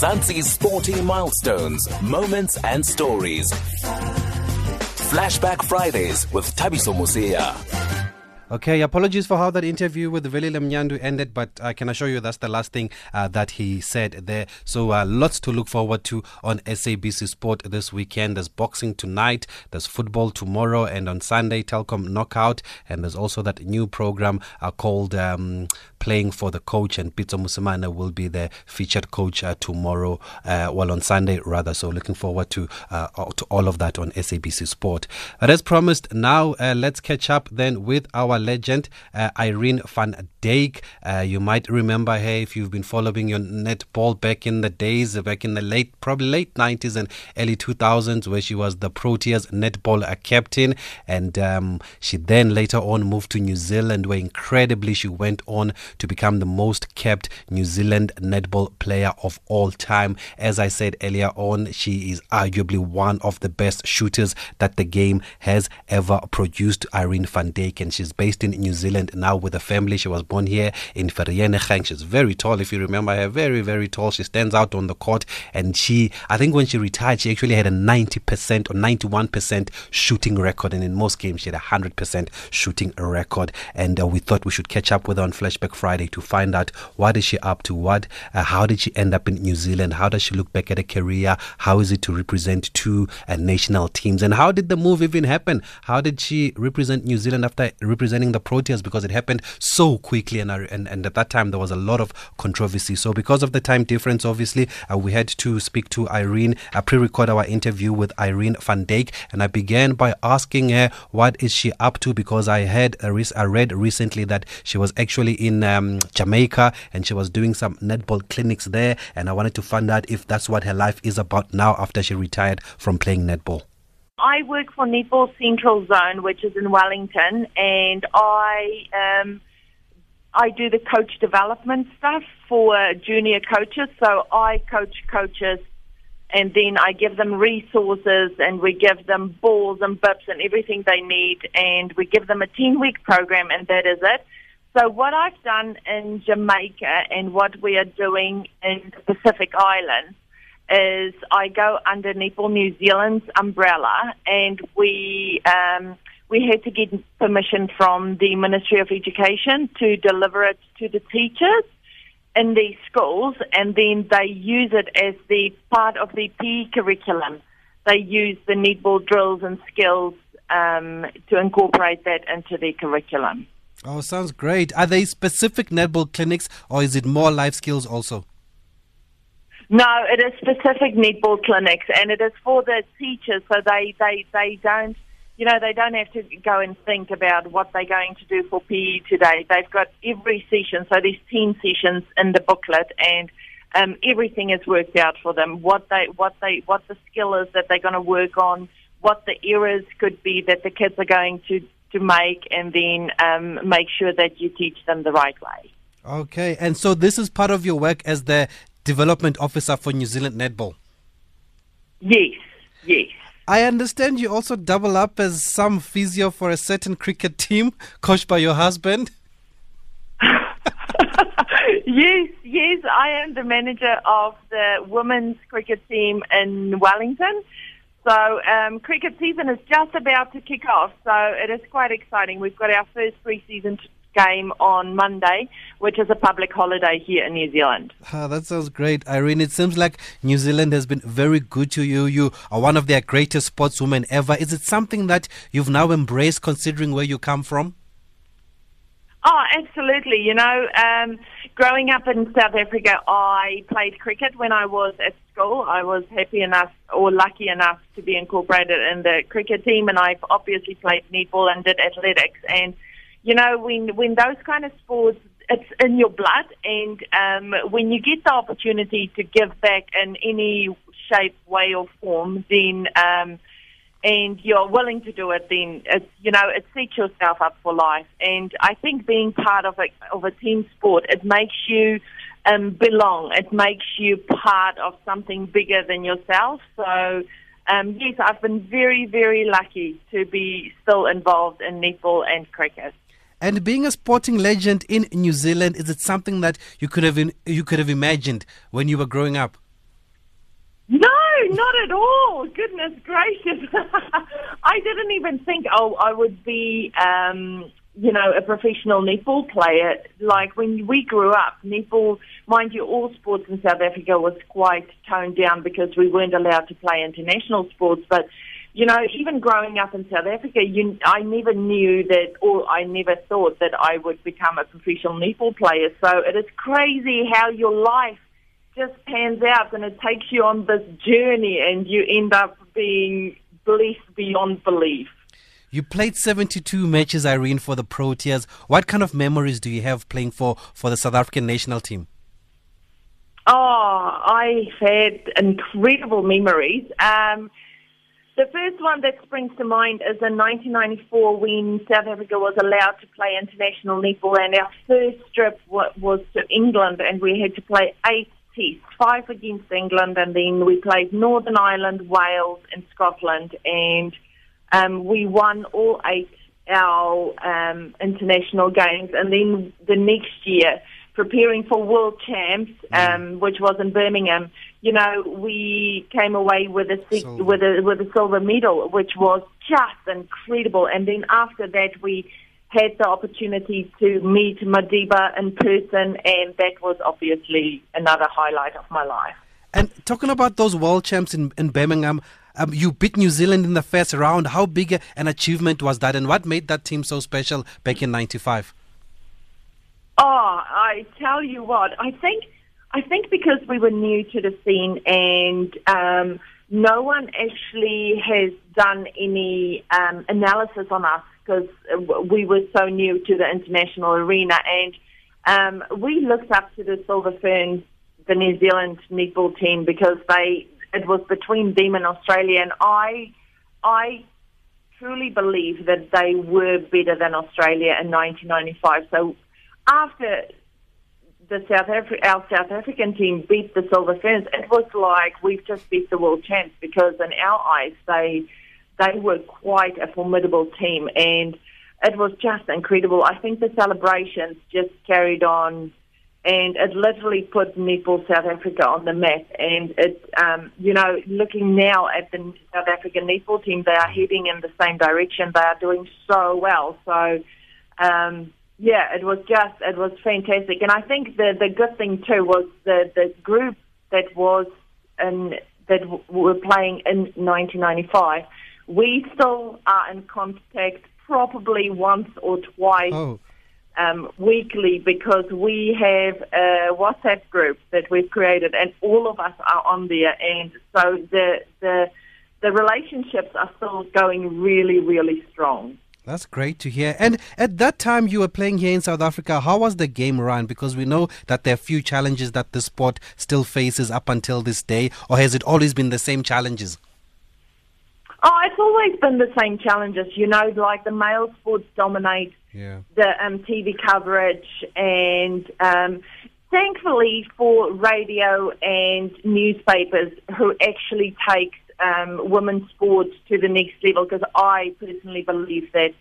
Mzansi's sporting milestones, moments, and stories. Flashback Fridays with Thabiso Mosia. Okay, apologies for how that interview with Veli Mnyandu ended, but I can assure you that's the last thing uh, that he said there. So, uh, lots to look forward to on SABC Sport this weekend. There's boxing tonight, there's football tomorrow, and on Sunday, Telkom Knockout. And there's also that new program uh, called um, Playing for the Coach, and Pitso Mosimane will be the featured coach uh, tomorrow, uh, well, on Sunday rather. So, looking forward to, uh, to all of that on SABC Sport. But as promised, now let's catch up then with our legend, Irene van Dijk. You might remember her if you've been following your netball back in the days, back in the late, probably late 90s and early 2000s, where she was the Proteas netball captain. And um, she then later on moved to New Zealand, where incredibly she went on to become the most capped New Zealand netball player of all time. As I said earlier on, she is arguably one of the best shooters that the game has ever produced, Irene van Dijk, and she's based in New Zealand now with a family. She was born here in Vereeniging. She's very tall, if you remember her, very, very tall. She stands out on the court. And she, I think when she retired, she actually had a 90% or 91% shooting record. And in most games, she had a 100% shooting record. And uh, we thought we should catch up with her on Flashback Friday to find out what is she up to? What, uh, how did she end up in New Zealand? How does she look back at her career? How is it to represent two uh, national teams? And how did the move even happen? How did she represent New Zealand after representing the Proteas because it happened so quickly and, and, and at that time there was a lot of controversy. So because of the time difference, obviously, uh, we had to speak to Irene, uh, pre-record our interview with Irene van Dijk, and I began by asking her what is she up to because I had I read recently that she was actually in um, Jamaica and she was doing some netball clinics there, and I wanted to find out if that's what her life is about now after she retired from playing netball. I work for Netball Central Zone, which is in Wellington, and I um, I do the coach development stuff for junior coaches. So I coach coaches, and then I give them resources, and we give them balls and bips and everything they need, and we give them a ten week program, and that is it. So what I've done in Jamaica and what we are doing in the Pacific Islands is I go under Netball New Zealand's umbrella, and we um, we had to get permission from the Ministry of Education to deliver it to the teachers in these schools, and then they use it as the part of the PE curriculum. They use the netball drills and skills um, to incorporate that into their curriculum. Oh, sounds great. Are they specific netball clinics, or is it more life skills also? No, it is specific netball clinics, and it is for the teachers, so they they they don't, you know, they don't have to go and think about what they're going to do for PE today. They've got every session, so there's ten sessions in the booklet, and um, everything is worked out for them. What they what they what the skill is that they're going to work on, what the errors could be that the kids are going to to make, and then um, make sure that you teach them the right way. Okay, and so this is part of your work as the development officer for New Zealand Netball. Yes, yes. I understand you also double up as some physio for a certain cricket team coached by your husband. yes, yes, I am the manager of the women's cricket team in Wellington. So um, cricket season is just about to kick off, so it is quite exciting. We've got our first pre-season game on Monday, which is a public holiday here in New Zealand. Ah, that sounds great, Irene. It seems like New Zealand has been very good to you. You are one of their greatest sportswomen ever. Is it something that you've now embraced considering where you come from? Oh, absolutely. You know, um, growing up in South Africa, I played cricket when I was at school. I was happy enough or lucky enough to be incorporated in the cricket team, and I've obviously played netball and did athletics. And you know, when when those kind of sports, it's in your blood, and um, when you get the opportunity to give back in any shape, way, or form, then um, and you're willing to do it, then it's you know it sets yourself up for life. And I think being part of a of a team sport, it makes you um, belong. It makes you part of something bigger than yourself. So. Um, yes, I've been very, very lucky to be still involved in netball and cricket. And being a sporting legend in New Zealand, is it something that you could have in, you could have imagined when you were growing up? No, not at all. Goodness gracious. I didn't even think, oh, I would be, um, you know, a professional netball player. Like when we grew up, netball, mind you, all sports in South Africa was quite toned down because we weren't allowed to play international sports. But, you know, even growing up in South Africa, you, I never knew that, or I never thought that I would become a professional netball player. So it is crazy how your life just pans out and it takes you on this journey and you end up being blessed beyond belief. You played 72 matches, Irene, for the Proteas. What kind of memories do you have playing for, for the South African national team? Oh, I've had incredible memories. Um, the first one that springs to mind is in 1994 when South Africa was allowed to play international netball, and our first trip was to England, and we had to play eight tests, five against England, and then we played Northern Ireland, Wales, and Scotland, and um, we won all eight our um, international games. And then the next year, preparing for World Champs, mm. um, which was in Birmingham, you know, we came away with a with a with a silver medal, which was just incredible. And then after that, we had the opportunity to meet Madiba in person, and that was obviously another highlight of my life. And talking about those world champs in, in Birmingham, um, you beat New Zealand in the first round. How big an achievement was that, and what made that team so special back in '95? Oh, I tell you what, I think I think because we were new to the scene and um, no one actually has done any um, analysis on us because we were so new to the international arena, and um, we looked up to the Silver Ferns, the New Zealand netball team, because they it was between them and Australia, and I I truly believe that they were better than Australia in 1995. So after the South Afri- our South African team beat the Silver Ferns, it was like we've just beat the world champs because in our eyes they they were quite a formidable team, and it was just incredible. I think the celebrations just carried on, and it literally put netball South Africa on the map. And it, um, you know, looking now at the South African netball team, they are heading in the same direction. They are doing so well. So. Um, yeah, it was just it was fantastic, and I think the the good thing too was the the group that was in that were playing in 1995 we still are in contact probably once or twice oh. um, weekly because we have a WhatsApp group that we've created, and all of us are on there. And so the the the relationships are still going really, really strong. That's great to hear. And at that time you were playing here in South Africa, how was the game run? Because we know that there are few challenges that the sport still faces up until this day, or has it always been the same challenges? Oh, it's always been the same challenges. You know, like the male sports dominate yeah. the um, TV coverage, and um, thankfully for radio and newspapers who actually take um, women's sports to the next level, because I personally believe that,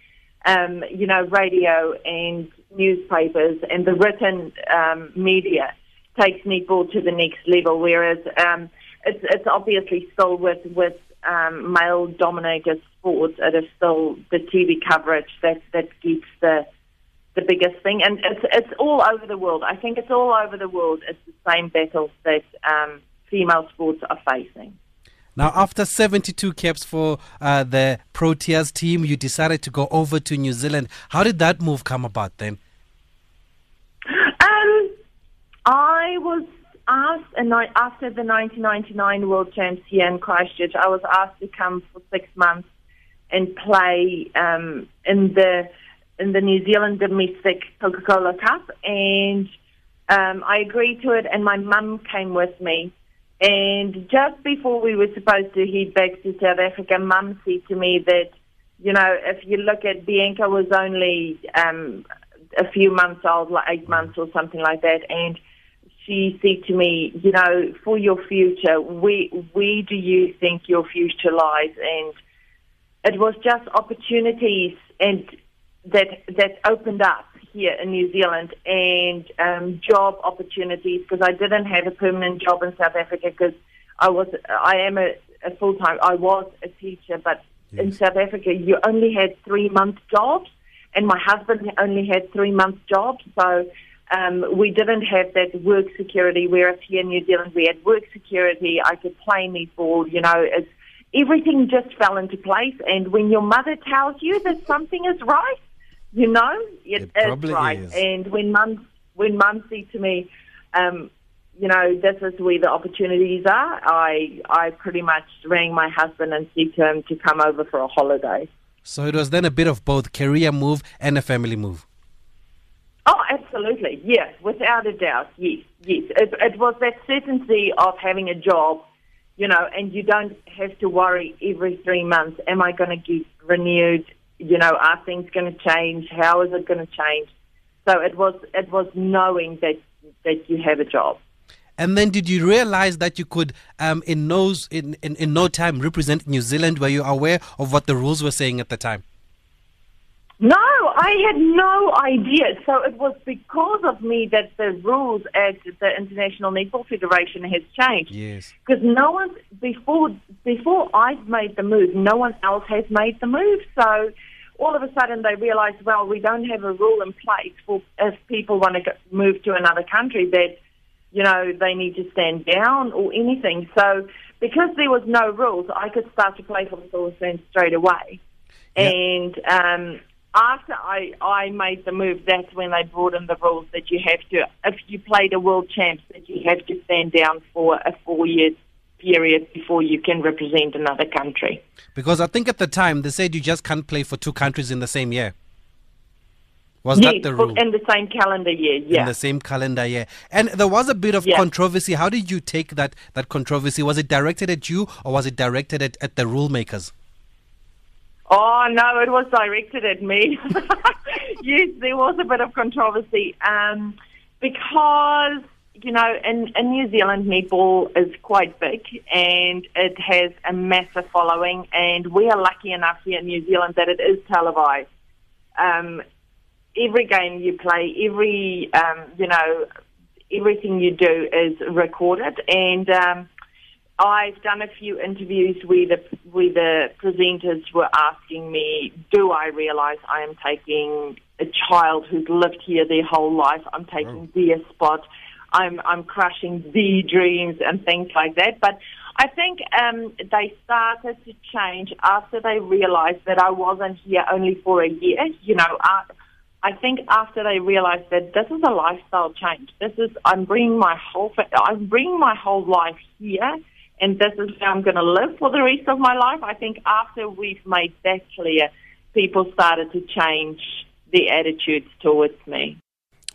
um, you know, radio and newspapers and the written um, media takes netball to the next level, whereas um, it's, it's obviously still with, with um, male-dominated sports, it is still the TV coverage that that gets the the biggest thing, and it's it's all over the world. I think it's all over the world. It's the same battles that um, female sports are facing. Now, after 72 caps for uh, the Proteas team, you decided to go over to New Zealand. How did that move come about then? Um, I was asked, and after the 1999 World Champs here in Christchurch, I was asked to come for six months and play um, in the in the New Zealand domestic Coca-Cola Cup, and um, I agreed to it. And my mum came with me. And just before we were supposed to head back to South Africa, mum said to me that, you know, if you look at Bianca was only um, a few months old, like eight months or something like that, and she said to me, you know, for your future, where, where do you think your future lies? And it was just opportunities and that that opened up here in New Zealand and um, job opportunities because I didn't have a permanent job in South Africa because I was I am a, a full time. I was a teacher, but yes. in South Africa, you only had three month jobs, and my husband only had three month jobs, so. Um, we didn't have that work security, whereas here in New Zealand we had work security. I could play netball, you know, it's, everything just fell into place. And when your mother tells you that something is right, you know, it, it is right. Is. And when mum when mum said to me, um, you know, this is where the opportunities are. I I pretty much rang my husband and said to him to come over for a holiday. So it was then a bit of both career move and a family move. Oh, absolutely, yes, without a doubt, yes, yes. It, it was that certainty of having a job, you know, and you don't have to worry every three months. Am I going to get renewed? You know, are things going to change? How is it going to change? So it was it was knowing that that you have a job. And then did you realize that you could, um, in, no, in, in, in no time, represent New Zealand? Were you aware of what the rules were saying at the time? No, I had no idea. So it was because of me that the rules at the International Netball Federation has changed. Yes. Because no one before before I made the move, no one else has made the move. So all of a sudden they realised, well, we don't have a rule in place for if people want to move to another country that you know, they need to stand down or anything. So because there was no rules, I could start to play for the Silver straight away. Yep. And um, after I, I made the move, that's when they brought in the rules that you have to, if you played a world champs, that you have to stand down for a four-year period before you can represent another country. Because I think at the time they said you just can't play for two countries in the same year. Was yes, that the rule? In the same calendar year, yeah. In the same calendar year. And there was a bit of yeah. controversy. How did you take that, that controversy? Was it directed at you or was it directed at, at the rule makers? Oh, no, it was directed at me. yes, there was a bit of controversy um, because, you know, in, in New Zealand, netball is quite big and it has a massive following, and we are lucky enough here in New Zealand that it is televised. Um, every game you play, every um, you know, everything you do is recorded. And um, I've done a few interviews where the where the presenters were asking me, "Do I realise I am taking a child who's lived here their whole life? I'm taking oh. their spot. I'm I'm crushing their dreams and things like that." But I think um, they started to change after they realised that I wasn't here only for a year. You know, uh, I think after they realized that this is a lifestyle change, this is I'm bringing my whole I'm bringing my whole life here, and this is how I'm going to live for the rest of my life. I think after we've made that clear, uh, people started to change their attitudes towards me.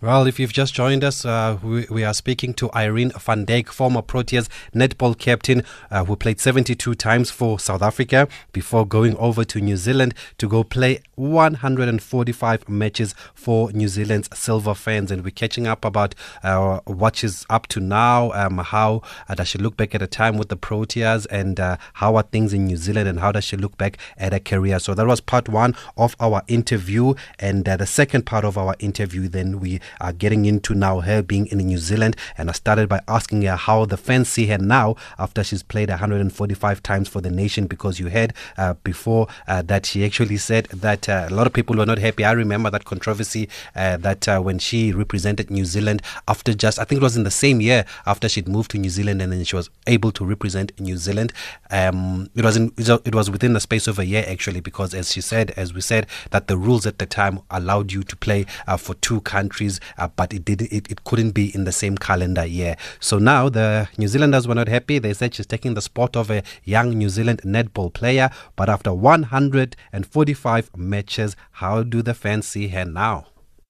Well, if you've just joined us, uh, we, we, are speaking to Irene van Dijk, former Proteas netball captain uh, who played 72 times for South Africa before going over to New Zealand to go play 145 matches for New Zealand's Silver Ferns. And we're catching up about uh, what she's up to now, um, how uh, does she look back at a time with the Proteas, and uh, how are things in New Zealand, and how does she look back at her career. So that was part one of our interview. And uh, the second part of our interview, then we are getting into now her being in New Zealand. And I started by asking her how the fans see her now after she's played 145 times for the nation because you heard uh, before uh, that she actually said that uh, a lot of people were not happy. I remember that controversy uh, that uh, when she represented New Zealand after just, I think it was in the same year after she'd moved to New Zealand and then she was able to represent New Zealand. Um, it was in, it was within the space of a year actually because as she said, as we said, that the rules at the time allowed you to play uh, for two countries uh, but it did it, it couldn't be in the same calendar year. So now the New Zealanders were not happy. They said she's taking the spot of a young New Zealand netball player. But after 145 matches, how do the fans see her now?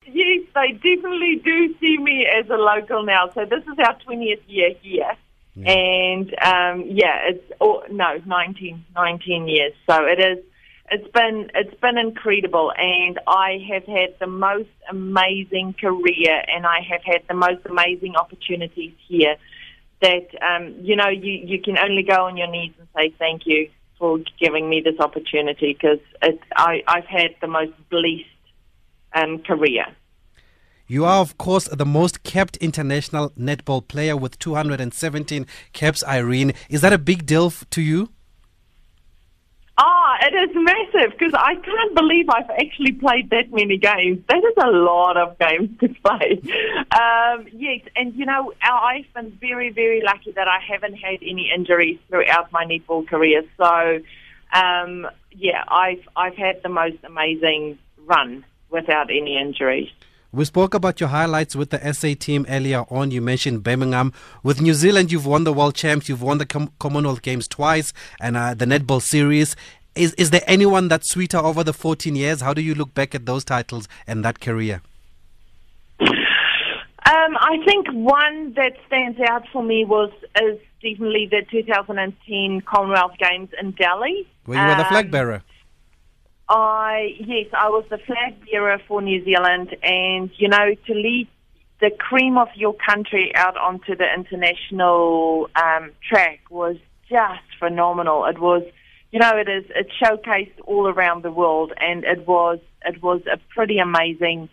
Yes, they definitely do see me as a local now. So this is our 20th year here. Yeah. And um, yeah, it's oh, no 19, 19 years. So it is it's been it's been incredible, and I have had the most amazing career, and I have had the most amazing opportunities here. That um, you know, you you can only go on your knees and say thank you for giving me this opportunity because I've had the most blessed um, career. You are, of course, the most capped international netball player with 217 caps, Irene. Is that a big deal to you? Ah, it is massive because I can't believe I've actually played that many games. That is a lot of games to play. Um, yes, and you know, I've been very, very lucky that I haven't had any injuries throughout my netball career. So, um, yeah, I've I've had the most amazing run without any injuries. We spoke about your highlights with the SA team earlier on. You mentioned Birmingham. With New Zealand, you've won the World Champs, you've won the Com- Commonwealth Games twice, and uh, the Netball Series. Is is there anyone that's sweeter over the 14 years? How do you look back at those titles and that career? Um, I think one that stands out for me was is definitely the 2010 Commonwealth Games in Delhi. Where you were the flag Um, bearer. I yes, I was the flag bearer for New Zealand, and you know to lead the cream of your country out onto the international um, track was just phenomenal. It was, you know, it is it showcased all around the world, and it was it was a pretty amazing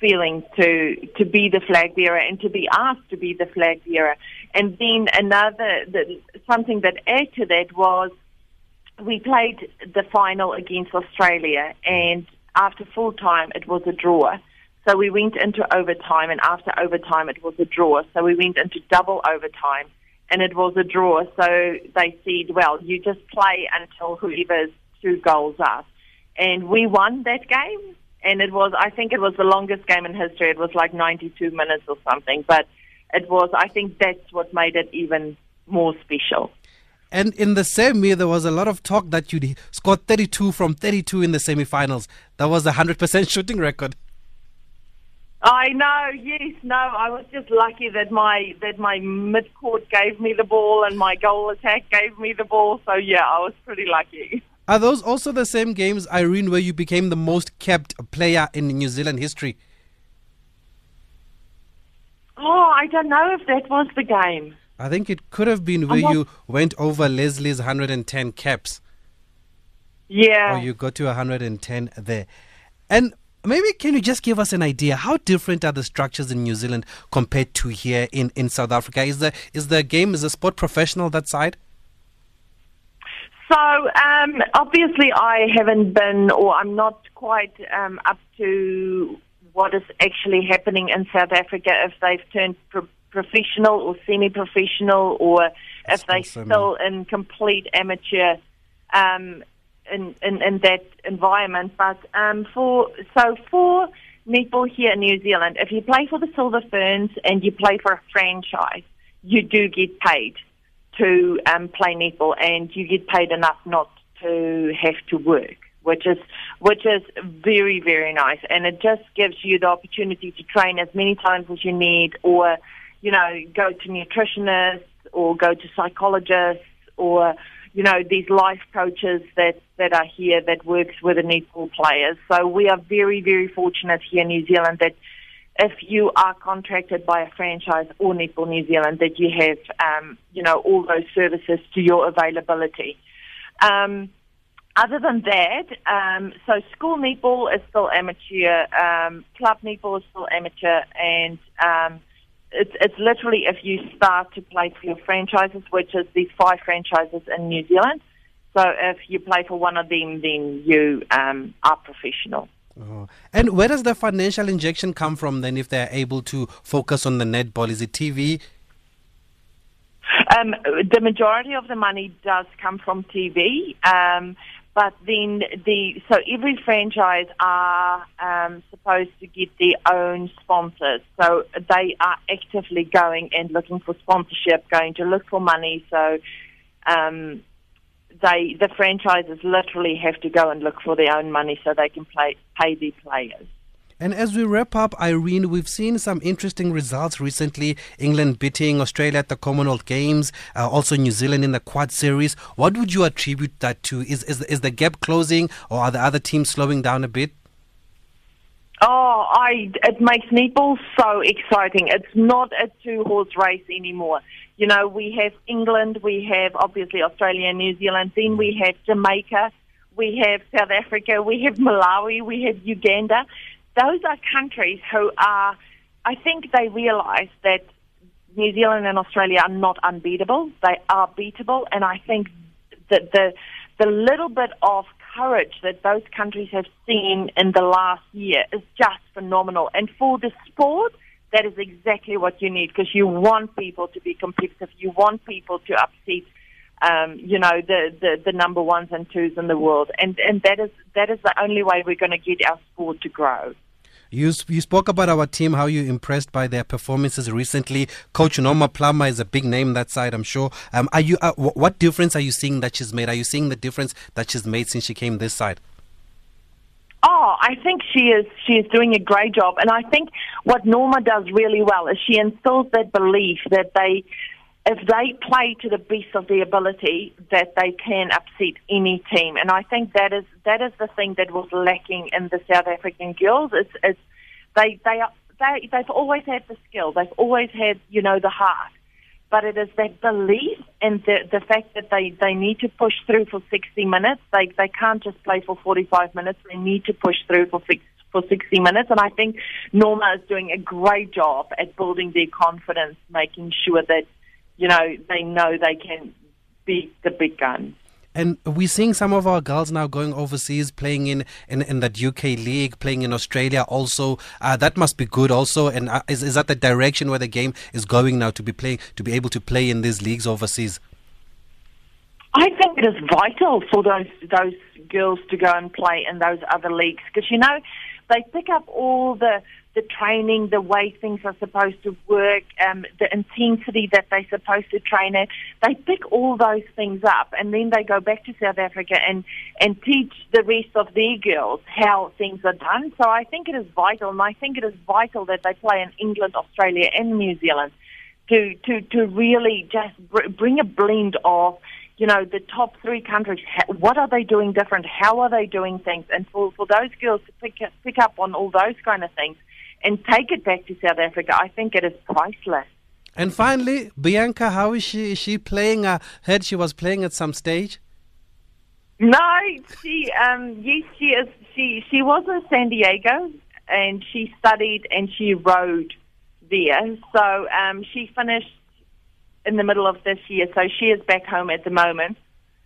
feeling to to be the flag bearer and to be asked to be the flag bearer. And then another the, something that added to that was we played the final against Australia, and after full time, it was a draw. So we went into overtime, and after overtime, it was a draw. So we went into double overtime, and it was a draw. So they said, well, you just play until whoever's two goals up. And we won that game, and it was, I think it was the longest game in history. It was like 92 minutes or something, but it was, I think that's what made it even more special. And in the same year, there was a lot of talk that you'd scored 32 from 32 in the semi-finals. That was a 100% shooting record. I know, yes, no. I was just lucky that my that my mid court gave me the ball and my goal attack gave me the ball. So yeah, I was pretty lucky. Are those also the same games, Irene, where you became the most capped player in New Zealand history? Oh, I don't know if that was the game. I think it could have been where not- you went over Leslie's 110 caps, Yeah. or you got to 110 there. And maybe can you just give us an idea how different are the structures in New Zealand compared to here in, in South Africa? Is the is the game is the sport professional that side? So um, obviously, I haven't been, or I'm not quite um, up to what is actually happening in South Africa. If they've turned pro- professional or semi-professional, or if they semi. still in complete amateur um, in, in in that environment. But um, for so for netball here in New Zealand, if you play for the Silver Ferns and you play for a franchise, you do get paid to um, play netball, and you get paid enough not to have to work, which is which is very very nice, and it just gives you the opportunity to train as many times as you need, or you know go to nutritionists or go to psychologists or you know these life coaches that that are here that works with the netball players. So we are very very fortunate here in New Zealand that if you are contracted by a franchise or Netball New Zealand, that you have, um, you know, all those services to your availability. Um, other than that, um, so school netball is still amateur, um, club netball is still amateur, and um, it's, it's literally if you start to play for your franchises, which is these five franchises in New Zealand. So if you play for one of them, then you um, are professional. Oh. And where does the financial injection come from then if they're able to focus on the netball? Is it TV? Um, the majority of the money does come from TV, um, but then the so every franchise are um, supposed to get their own sponsors. So they are actively going and looking for sponsorship, going to look for money. So um, they the franchises literally have to go and look for their own money so they can play pay their players. And as we wrap up, Irene, we've seen some interesting results recently. England beating Australia at the Commonwealth Games, uh, also New Zealand in the Quad Series. What would you attribute that to? Is, is is the gap closing, or are the other teams slowing down a bit? Oh, I it makes netball so exciting. It's not a two horse race anymore. You know, we have England, we have obviously Australia and New Zealand, then we have Jamaica, we have South Africa, we have Malawi, we have Uganda. Those are countries who are I think they realise that New Zealand and Australia are not unbeatable. They are beatable, and I think that the the little bit of courage that those countries have seen in the last year is just phenomenal. And for the sport, that is exactly what you need because you want people to be competitive. You want people to upset, um, you know, the, the, the number ones and twos in the world. And, and that is, that is the only way we're going to get our sport to grow. You, you spoke about our team, how you impressed by their performances recently. Coach Norma Plummer is a big name that side, I'm sure. Um, are you? Uh, what difference are you seeing that she's made? Are you seeing the difference that she's made since she came this side? Oh, I think she is she is doing a great job, and I think what Norma does really well is she instills that belief that they if they play to the best of their ability, that they can upset any team. And I think that is that is the thing that was lacking in the South African girls. It's, it's they they are, they they've always had the skill. They've always had you know the heart. But it is that belief and the the fact that they, they need to push through for 60 minutes. They they can't just play for 45 minutes. They need to push through for six, for 60 minutes. And I think Norma is doing a great job at building their confidence, making sure that you know, they know they can beat the big gun. And we're seeing some of our girls now going overseas, playing in, in, in that UK league, playing in Australia also. Uh, that must be good also. And uh, is, is that the direction where the game is going now to be playing, to be able to play in these leagues overseas? I think it is vital for those those girls to go and play in those other leagues because you know they pick up all the the training, the way things are supposed to work, um, the intensity that they're supposed to train at. They pick all those things up and then they go back to South Africa and, and teach the rest of their girls how things are done. So I think it is vital, and I think it is vital that they play in England, Australia, and New Zealand to, to, to really just br- bring a blend of you know, the top three countries, what are they doing different? How are they doing things? And for, for those girls to pick, pick up on all those kind of things, and take it back to South Africa, I think it is priceless. And finally, Bianca, how is she? Is she playing? I heard she was playing at some stage. No, she um, yes, she is. She she was in San Diego, and she studied and she rowed there. So um, she finished in the middle of this year. So she is back home at the moment.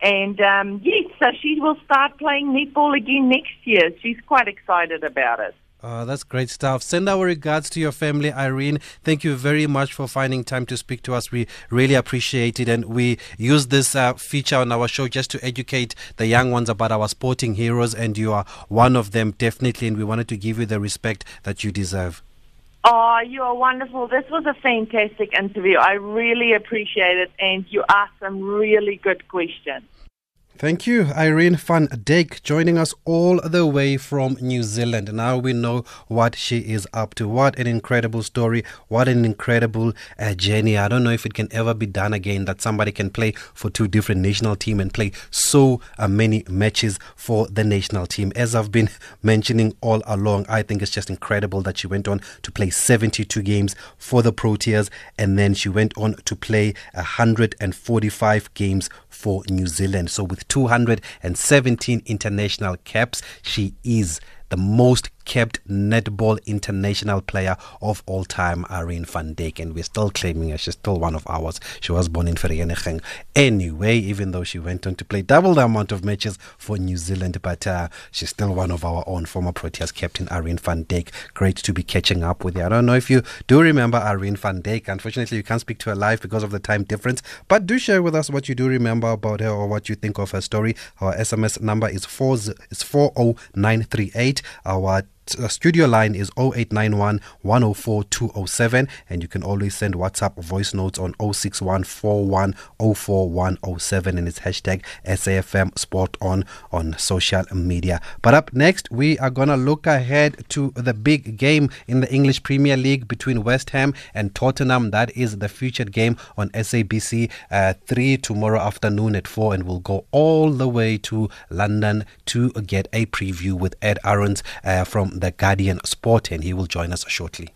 And um, yes, so she will start playing netball again next year. She's quite excited about it. Uh, that's great stuff. Send our regards to your family, Irene. Thank you very much for finding time to speak to us. We really appreciate it. And we use this uh, feature on our show just to educate the young ones about our sporting heroes. And you are one of them, definitely. And we wanted to give you the respect that you deserve. Oh, you are wonderful. This was a fantastic interview. I really appreciate it. And you asked some really good questions. Thank you, Irene van Dijk, joining us all the way from New Zealand. Now we know what she is up to. What an incredible story. What an incredible uh, journey. I don't know if it can ever be done again that somebody can play for two different national teams and play so uh, many matches for the national team. As I've been mentioning all along, I think it's just incredible that she went on to play 72 games for the Proteas and then she went on to play 145 games for New Zealand. So with 217 international caps, she is the most capped netball international player of all time, Irene van Dijk, and we're still claiming her. She's still one of ours. She was born in Vereeniging. Anyway, even though she went on to play double the amount of matches for New Zealand, but uh, she's still one of our own former Proteas captain, Irene van Dijk. Great to be catching up with you. I don't know if you do remember Irene van Dijk. Unfortunately, you can't speak to her live because of the time difference, but do share with us what you do remember about her or what you think of her story. Our SMS number is 4 is 40938. Our uh, studio line is 0891 104 207 and you can always send WhatsApp voice notes on 06141 04107 and it's hashtag SAFM Sport On on social media. But up next, we are going to look ahead to the big game in the English Premier League between West Ham and Tottenham. That is the featured game on SABC uh, 3 tomorrow afternoon at 4 and we'll go all the way to London to get a preview with Ed Aarons uh, from the Guardian Sport, and he will join us shortly.